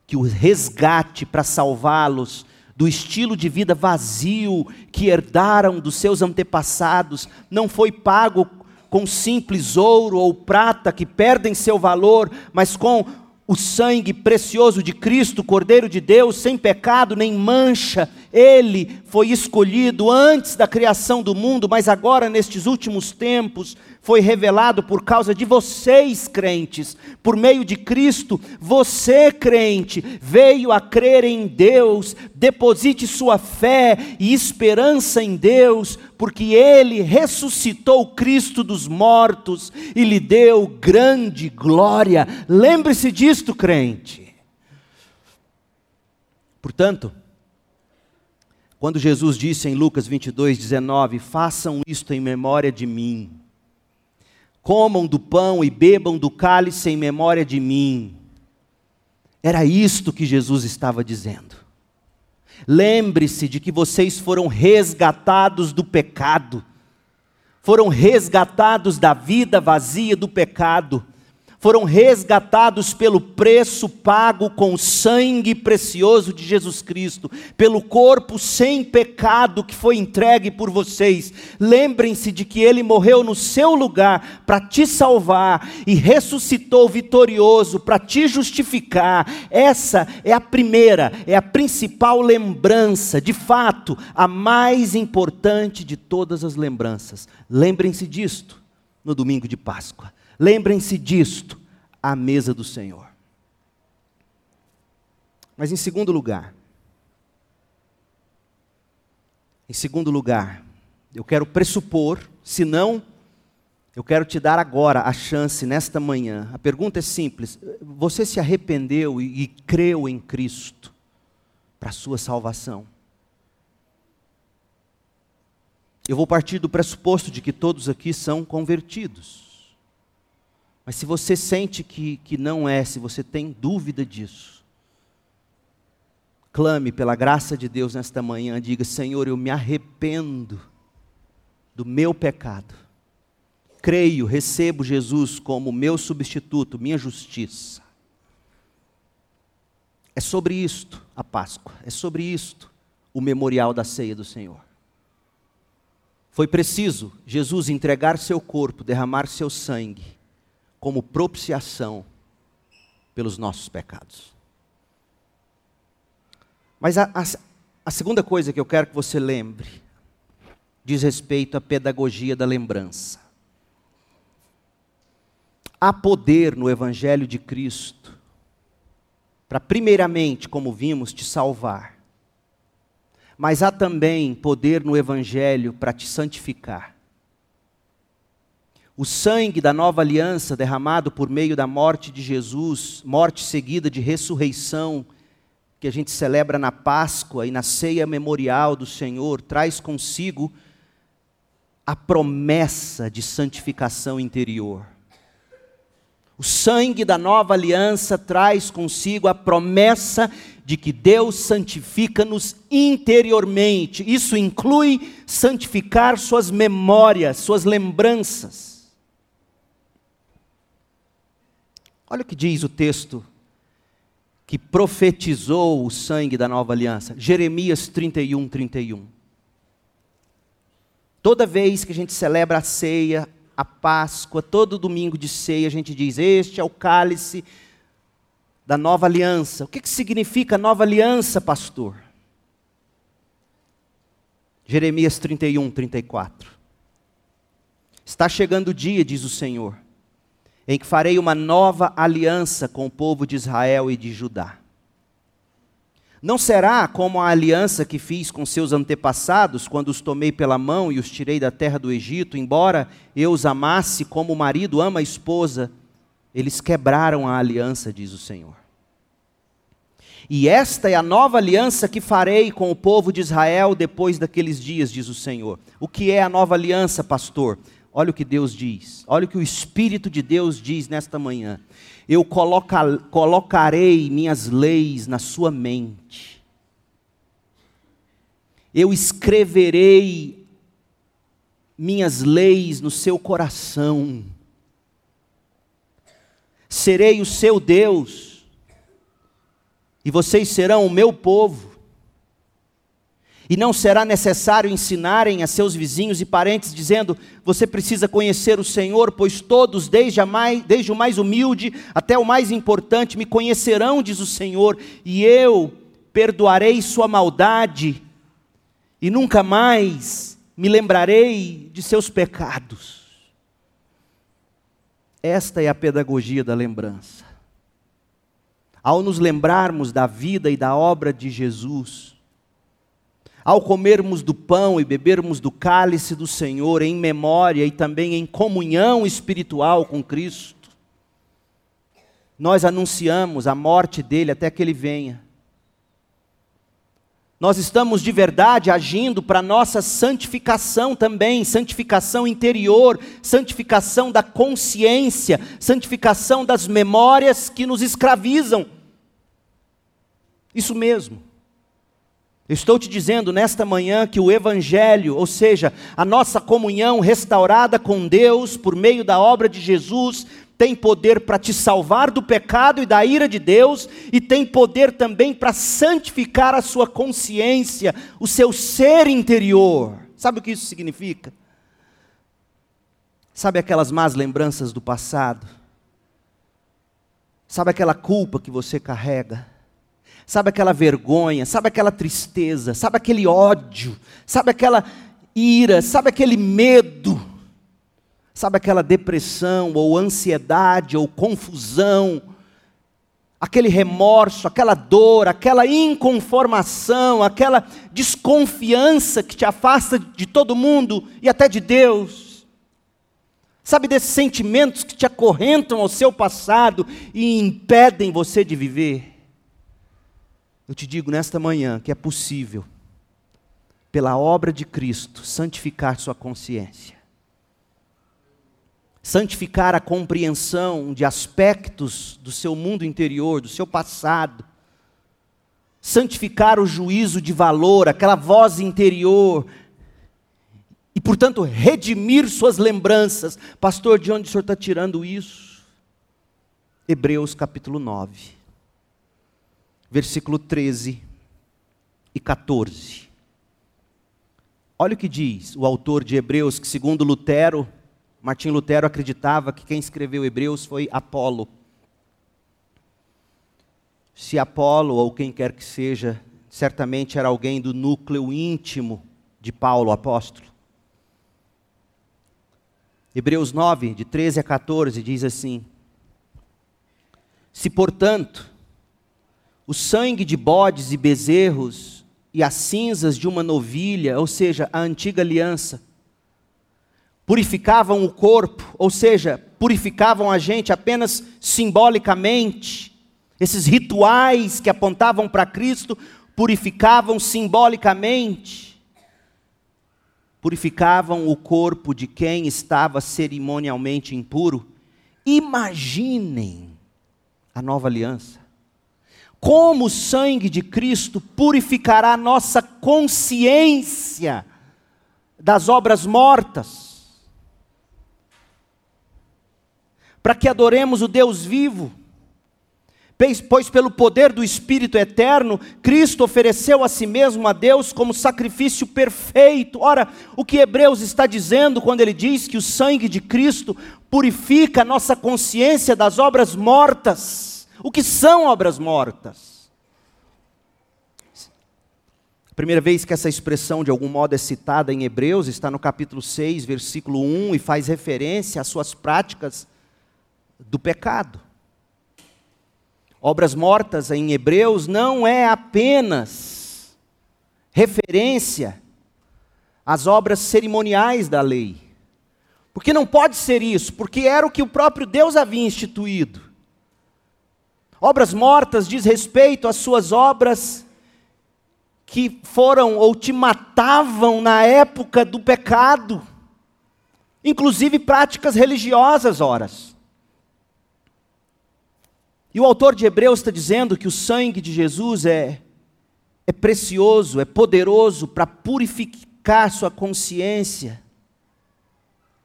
que o resgate para salvá-los do estilo de vida vazio que herdaram dos seus antepassados não foi pago com simples ouro ou prata que perdem seu valor, mas com o sangue precioso de Cristo, Cordeiro de Deus, sem pecado nem mancha, ele foi escolhido antes da criação do mundo, mas agora, nestes últimos tempos, foi revelado por causa de vocês, crentes. Por meio de Cristo, você, crente, veio a crer em Deus, deposite sua fé e esperança em Deus, porque Ele ressuscitou Cristo dos mortos e lhe deu grande glória. Lembre-se disto, crente. Portanto, quando Jesus disse em Lucas 22, 19: Façam isto em memória de mim comam do pão e bebam do cálice em memória de mim. Era isto que Jesus estava dizendo. Lembre-se de que vocês foram resgatados do pecado, foram resgatados da vida vazia do pecado foram resgatados pelo preço pago com o sangue precioso de Jesus Cristo, pelo corpo sem pecado que foi entregue por vocês. Lembrem-se de que ele morreu no seu lugar para te salvar e ressuscitou vitorioso para te justificar. Essa é a primeira, é a principal lembrança, de fato, a mais importante de todas as lembranças. Lembrem-se disto no domingo de Páscoa. Lembrem-se disto à mesa do Senhor. Mas em segundo lugar, em segundo lugar, eu quero pressupor, se não, eu quero te dar agora a chance nesta manhã. A pergunta é simples: você se arrependeu e, e creu em Cristo para a sua salvação? Eu vou partir do pressuposto de que todos aqui são convertidos. Mas se você sente que, que não é, se você tem dúvida disso, clame pela graça de Deus nesta manhã, diga: Senhor, eu me arrependo do meu pecado. Creio, recebo Jesus como meu substituto, minha justiça. É sobre isto a Páscoa, é sobre isto o memorial da ceia do Senhor. Foi preciso Jesus entregar seu corpo, derramar seu sangue, como propiciação pelos nossos pecados. Mas a, a, a, segunda coisa que eu quero que você lembre diz respeito à pedagogia da lembrança. Há poder no Evangelho de Cristo para, primeiramente, como vimos, te salvar. Mas há também poder no Evangelho para te santificar. O sangue da nova aliança derramado por meio da morte de Jesus, morte seguida de ressurreição, que a gente celebra na Páscoa e na ceia memorial do Senhor, traz consigo a promessa de santificação interior. O sangue da nova aliança traz consigo a promessa de que Deus santifica-nos interiormente. Isso inclui santificar suas memórias, suas lembranças. Olha o que diz o texto que profetizou o sangue da nova aliança. Jeremias 31, 31. Toda vez que a gente celebra a ceia, a Páscoa, todo domingo de ceia, a gente diz: Este é o cálice da nova aliança. O que, que significa nova aliança, pastor? Jeremias 31, 34. Está chegando o dia, diz o Senhor, em que farei uma nova aliança com o povo de Israel e de Judá. Não será como a aliança que fiz com seus antepassados, quando os tomei pela mão e os tirei da terra do Egito, embora eu os amasse como o marido ama a esposa, eles quebraram a aliança, diz o Senhor. E esta é a nova aliança que farei com o povo de Israel depois daqueles dias, diz o Senhor. O que é a nova aliança, pastor? Olha o que Deus diz, olha o que o Espírito de Deus diz nesta manhã. Eu coloca, colocarei minhas leis na sua mente, eu escreverei minhas leis no seu coração, serei o seu Deus, e vocês serão o meu povo. E não será necessário ensinarem a seus vizinhos e parentes, dizendo: Você precisa conhecer o Senhor, pois todos, desde, mais, desde o mais humilde até o mais importante, me conhecerão, diz o Senhor, e eu perdoarei sua maldade, e nunca mais me lembrarei de seus pecados. Esta é a pedagogia da lembrança. Ao nos lembrarmos da vida e da obra de Jesus, ao comermos do pão e bebermos do cálice do Senhor em memória e também em comunhão espiritual com Cristo, nós anunciamos a morte dele até que ele venha. Nós estamos de verdade agindo para nossa santificação também, santificação interior, santificação da consciência, santificação das memórias que nos escravizam. Isso mesmo. Estou te dizendo nesta manhã que o Evangelho, ou seja, a nossa comunhão restaurada com Deus por meio da obra de Jesus, tem poder para te salvar do pecado e da ira de Deus, e tem poder também para santificar a sua consciência, o seu ser interior. Sabe o que isso significa? Sabe aquelas más lembranças do passado? Sabe aquela culpa que você carrega? Sabe aquela vergonha, sabe aquela tristeza, sabe aquele ódio, sabe aquela ira, sabe aquele medo, sabe aquela depressão ou ansiedade ou confusão, aquele remorso, aquela dor, aquela inconformação, aquela desconfiança que te afasta de todo mundo e até de Deus. Sabe desses sentimentos que te acorrentam ao seu passado e impedem você de viver? Eu te digo nesta manhã que é possível, pela obra de Cristo, santificar sua consciência. Santificar a compreensão de aspectos do seu mundo interior, do seu passado. santificar o juízo de valor, aquela voz interior, e, portanto, redimir suas lembranças. Pastor, de onde o senhor está tirando isso? Hebreus capítulo 9, versículo 13 e 14. Olha o que diz o autor de Hebreus, que segundo Lutero, Martim Lutero acreditava que quem escreveu Hebreus foi Apolo. Se Apolo ou quem quer que seja, certamente era alguém do núcleo íntimo de Paulo, apóstolo. Hebreus 9, de 13 a 14, diz assim: Se, portanto, o sangue de bodes e bezerros e as cinzas de uma novilha, ou seja, a antiga aliança, purificavam o corpo, ou seja, purificavam a gente apenas simbolicamente, esses rituais que apontavam para Cristo purificavam simbolicamente purificavam o corpo de quem estava cerimonialmente impuro. Imaginem a nova aliança. Como o sangue de Cristo purificará nossa consciência das obras mortas, para que adoremos o Deus vivo Pois pelo poder do Espírito eterno, Cristo ofereceu a si mesmo a Deus como sacrifício perfeito. Ora, o que Hebreus está dizendo quando ele diz que o sangue de Cristo purifica a nossa consciência das obras mortas? O que são obras mortas? A primeira vez que essa expressão de algum modo é citada em Hebreus está no capítulo 6, versículo 1 e faz referência às suas práticas do pecado. Obras mortas em Hebreus não é apenas referência às obras cerimoniais da lei. Porque não pode ser isso, porque era o que o próprio Deus havia instituído. Obras mortas diz respeito às suas obras que foram ou te matavam na época do pecado, inclusive práticas religiosas, horas. E o autor de Hebreus está dizendo que o sangue de Jesus é, é precioso, é poderoso para purificar sua consciência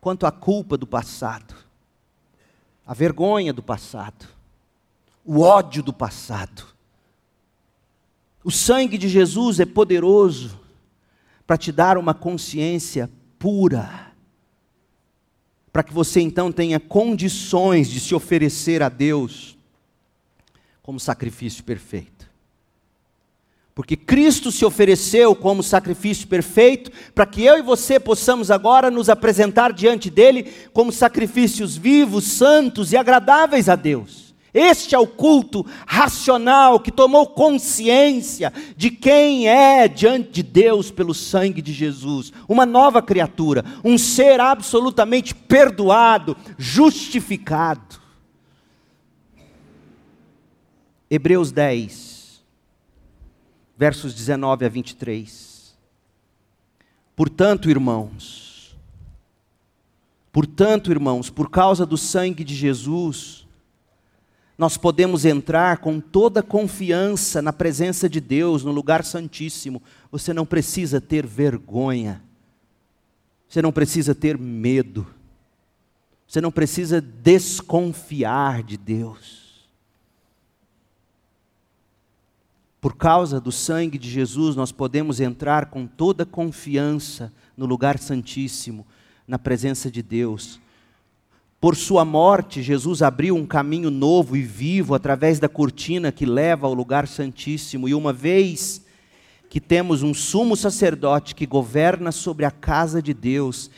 quanto à culpa do passado, a vergonha do passado, o ódio do passado. O sangue de Jesus é poderoso para te dar uma consciência pura, para que você então tenha condições de se oferecer a Deus como sacrifício perfeito. Porque Cristo se ofereceu como sacrifício perfeito, para que eu e você possamos agora nos apresentar diante dele como sacrifícios vivos, santos e agradáveis a Deus. Este é o culto racional que tomou consciência de quem é diante de Deus pelo sangue de Jesus, uma nova criatura, um ser absolutamente perdoado, justificado. Hebreus 10, versos 19 a 23. Portanto, irmãos, portanto, irmãos, por causa do sangue de Jesus, nós podemos entrar com toda confiança na presença de Deus, no lugar santíssimo. Você não precisa ter vergonha, você não precisa ter medo, você não precisa desconfiar de Deus. Por causa do sangue de Jesus, nós podemos entrar com toda confiança no lugar santíssimo, na presença de Deus. Por sua morte, Jesus abriu um caminho novo e vivo através da cortina que leva ao lugar santíssimo. E uma vez que temos um sumo sacerdote que governa sobre a casa de Deus,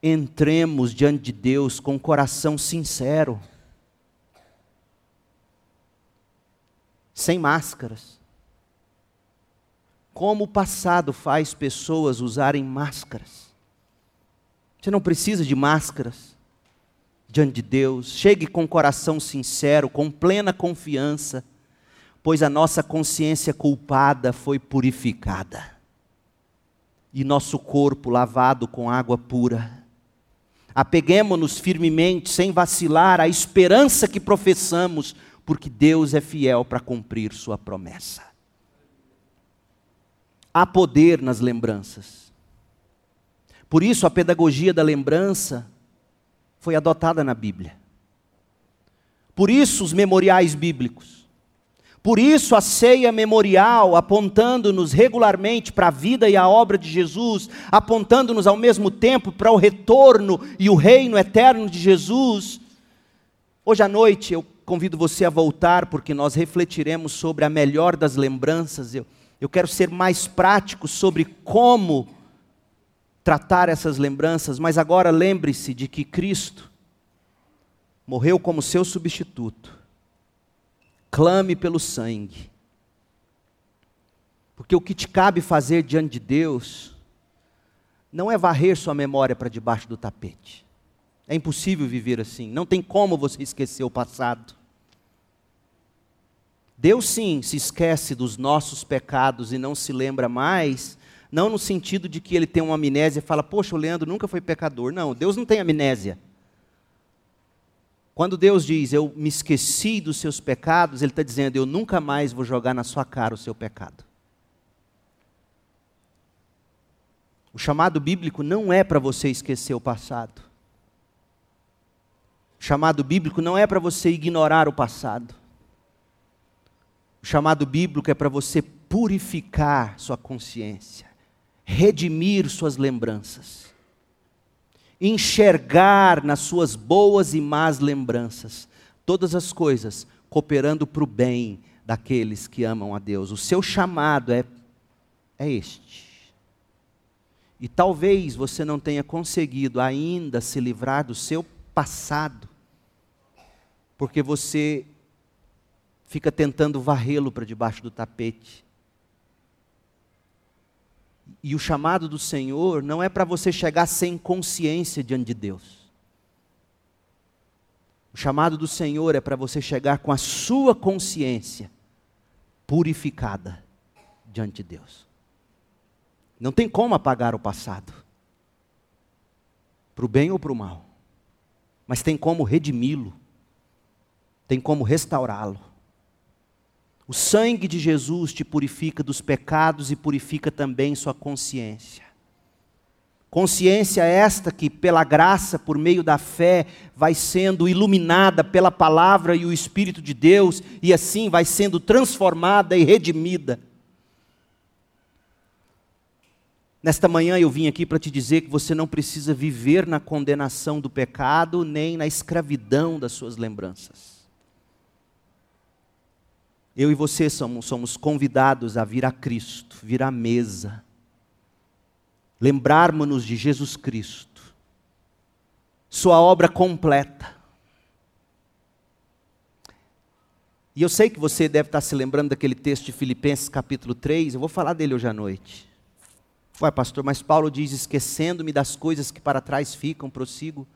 entremos diante de Deus com um coração sincero, sem máscaras como o passado faz pessoas usarem máscaras. Você não precisa de máscaras diante de Deus. Chegue com coração sincero, com plena confiança, pois a nossa consciência culpada foi purificada e nosso corpo lavado com água pura. Apeguemos-nos firmemente, sem vacilar, à esperança que professamos, porque Deus é fiel para cumprir Sua promessa. Há poder nas lembranças. Por isso, a pedagogia da lembrança foi adotada na Bíblia. Por isso, os memoriais bíblicos. Por isso, a ceia memorial, apontando-nos regularmente para a vida e a obra de Jesus, apontando-nos ao mesmo tempo para o retorno e o reino eterno de Jesus. Hoje à noite eu convido você a voltar, porque nós refletiremos sobre a melhor das lembranças. Eu, eu quero ser mais prático sobre como tratar essas lembranças, mas agora lembre-se de que Cristo morreu como seu substituto. Clame pelo sangue. Porque o que te cabe fazer diante de Deus não é varrer sua memória para debaixo do tapete. É impossível viver assim. Não tem como você esquecer o passado. Deus sim se esquece dos nossos pecados e não se lembra mais, não no sentido de que ele tem uma amnésia e fala, poxa, o Leandro nunca foi pecador. Não, Deus não tem amnésia. Quando Deus diz, eu me esqueci dos seus pecados, Ele está dizendo, eu nunca mais vou jogar na sua cara o seu pecado. O chamado bíblico não é para você esquecer o passado. O chamado bíblico não é para você ignorar o passado. O chamado bíblico é para você purificar sua consciência, redimir suas lembranças, enxergar nas suas boas e más lembranças todas as coisas cooperando para o bem daqueles que amam a Deus. O seu chamado é, é este. E talvez você não tenha conseguido ainda se livrar do seu passado, porque você fica tentando varrê-lo para debaixo do tapete. E o chamado do Senhor não é para você chegar sem consciência diante de Deus. O chamado do Senhor é para você chegar com a sua consciência purificada diante de Deus. Não tem como apagar o passado, para o bem ou para o mal, mas tem como redimi-lo, tem como restaurá-lo. O sangue de Jesus te purifica dos pecados e purifica também sua consciência. Consciência esta que, pela graça, por meio da fé, vai sendo iluminada pela palavra e o Espírito de Deus, e assim vai sendo transformada e redimida. Nesta manhã eu vim aqui para te dizer que você não precisa viver na condenação do pecado, nem na escravidão das suas lembranças. Eu e você somos, somos convidados a vir a Cristo, vir à mesa, lembrarmos-nos de Jesus Cristo, Sua obra completa. E eu sei que você deve estar se lembrando daquele texto de Filipenses capítulo 3, eu vou falar dele hoje à noite. Ué, pastor, mas Paulo diz: esquecendo-me das coisas que para trás ficam, prossigo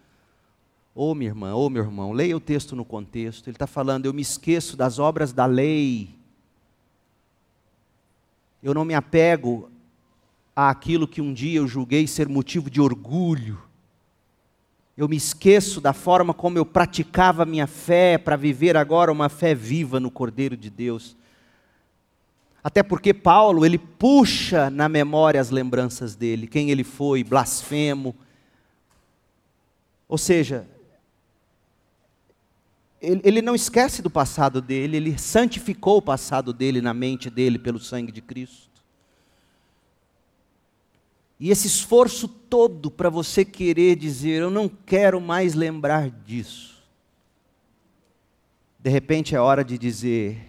Ô oh, minha irmã, ô oh, meu irmão, leia o texto no contexto. Ele está falando, eu me esqueço das obras da lei. Eu não me apego àquilo que um dia eu julguei ser motivo de orgulho. Eu me esqueço da forma como eu praticava a minha fé para viver agora uma fé viva no Cordeiro de Deus. Até porque Paulo, ele puxa na memória as lembranças dele, quem ele foi, blasfemo. Ou seja, ele, ele não esquece do passado dele, ele santificou o passado dele na mente dele pelo sangue de Cristo. E esse esforço todo para você querer dizer, eu não quero mais lembrar disso. De repente é hora de dizer,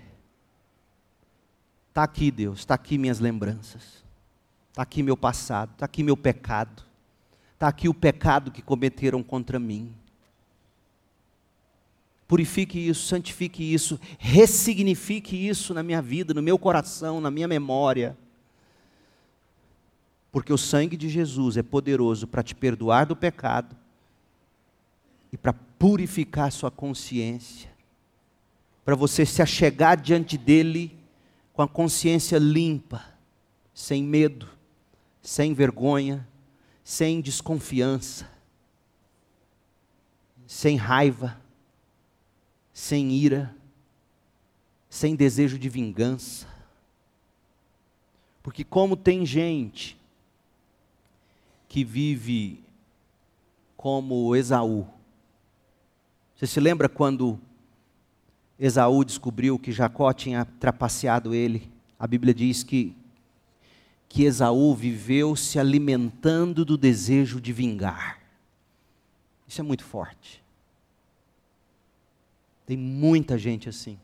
está aqui Deus, está aqui minhas lembranças, está aqui meu passado, está aqui meu pecado, está aqui o pecado que cometeram contra mim purifique isso, santifique isso, ressignifique isso na minha vida, no meu coração, na minha memória. Porque o sangue de Jesus é poderoso para te perdoar do pecado e para purificar sua consciência, para você se achegar diante dele com a consciência limpa, sem medo, sem vergonha, sem desconfiança, sem raiva sem ira, sem desejo de vingança. Porque, como tem gente que vive como Esaú. Você se lembra quando Esaú descobriu que Jacó tinha trapaceado ele? A Bíblia diz que, que Esaú viveu se alimentando do desejo de vingar. Isso é muito forte. Tem muita gente assim,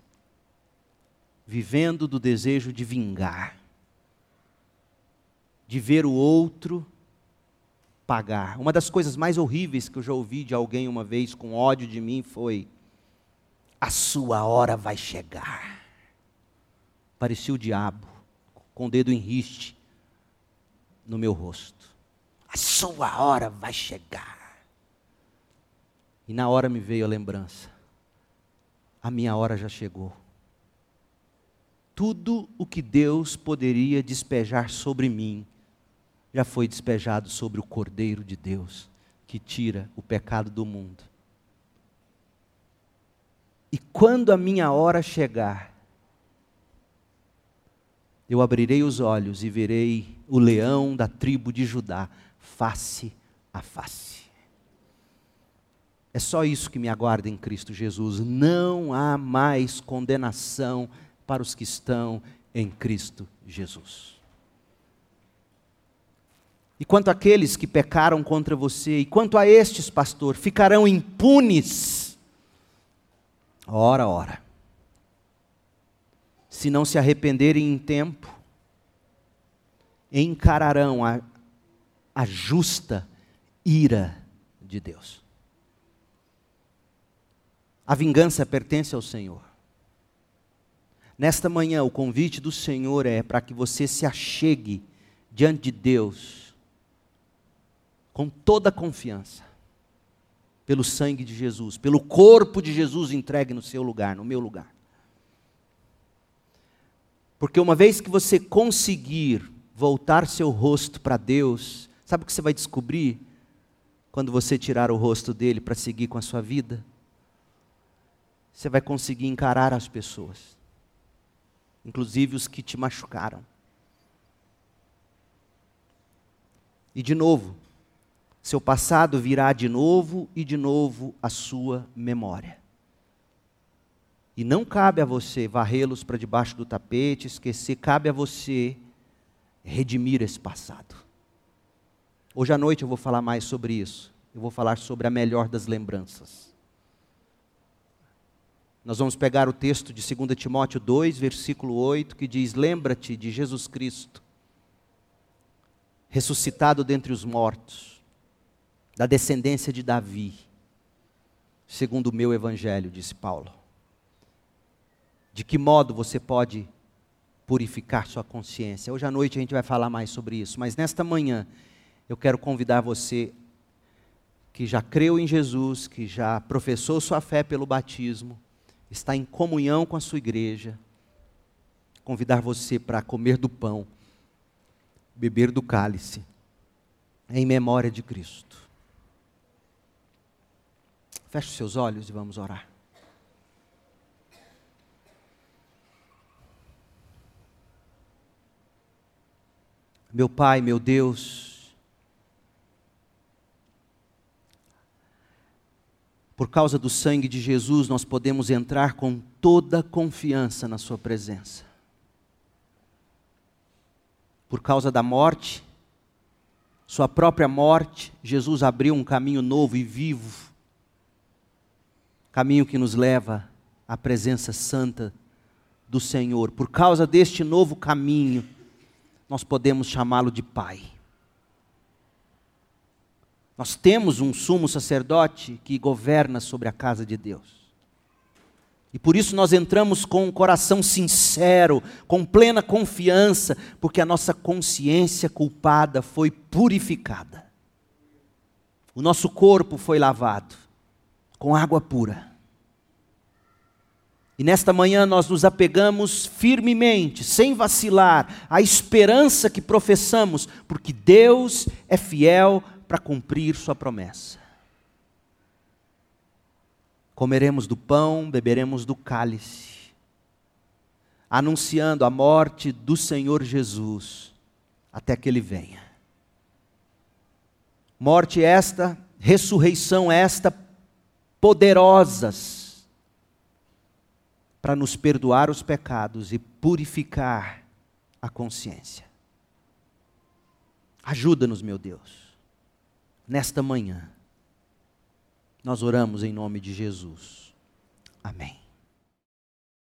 vivendo do desejo de vingar de ver o outro pagar. Uma das coisas mais horríveis que eu já ouvi de alguém uma vez com ódio de mim foi: a sua hora vai chegar. Parecia o diabo, com o dedo em riste no meu rosto. A sua hora vai chegar. E na hora me veio a lembrança: a minha hora já chegou. Tudo o que Deus poderia despejar sobre mim, já foi despejado sobre o Cordeiro de Deus, que tira o pecado do mundo. E quando a minha hora chegar, eu abrirei os olhos e verei o leão da tribo de Judá, face a face. É só isso que me aguarda em Cristo Jesus. Não há mais condenação para os que estão em Cristo Jesus. E quanto àqueles que pecaram contra você, e quanto a estes, pastor, ficarão impunes. Ora, ora. Se não se arrependerem em tempo, encararão a, a justa ira de Deus. A vingança pertence ao Senhor. Nesta manhã, o convite do Senhor é para que você se achegue diante de Deus com toda a confiança, pelo sangue de Jesus, pelo corpo de Jesus entregue no seu lugar, no meu lugar. Porque uma vez que você conseguir voltar seu rosto para Deus, sabe o que você vai descobrir quando você tirar o rosto dele para seguir com a sua vida? Você vai conseguir encarar as pessoas, inclusive os que te machucaram. E de novo, seu passado virá de novo e de novo à sua memória. E não cabe a você varrê-los para debaixo do tapete, esquecer, cabe a você redimir esse passado. Hoje à noite eu vou falar mais sobre isso. Eu vou falar sobre a melhor das lembranças. Nós vamos pegar o texto de 2 Timóteo 2, versículo 8, que diz: Lembra-te de Jesus Cristo, ressuscitado dentre os mortos da descendência de Davi, segundo o meu evangelho, disse Paulo. De que modo você pode purificar sua consciência? Hoje à noite a gente vai falar mais sobre isso, mas nesta manhã eu quero convidar você que já creu em Jesus, que já professou sua fé pelo batismo, está em comunhão com a sua igreja, convidar você para comer do pão, beber do cálice, em memória de Cristo. Feche os seus olhos e vamos orar. Meu Pai, meu Deus, por causa do sangue de Jesus, nós podemos entrar com toda confiança na Sua presença. Por causa da morte, Sua própria morte, Jesus abriu um caminho novo e vivo caminho que nos leva à presença santa do Senhor. Por causa deste novo caminho, nós podemos chamá-lo de Pai. Nós temos um sumo sacerdote que governa sobre a casa de Deus. E por isso nós entramos com um coração sincero, com plena confiança, porque a nossa consciência culpada foi purificada. O nosso corpo foi lavado com água pura. E nesta manhã nós nos apegamos firmemente, sem vacilar, à esperança que professamos, porque Deus é fiel para cumprir Sua promessa. Comeremos do pão, beberemos do cálice, anunciando a morte do Senhor Jesus até que ele venha. Morte esta, ressurreição esta, poderosas para nos perdoar os pecados e purificar a consciência. Ajuda-nos, meu Deus, nesta manhã. Nós oramos em nome de Jesus. Amém.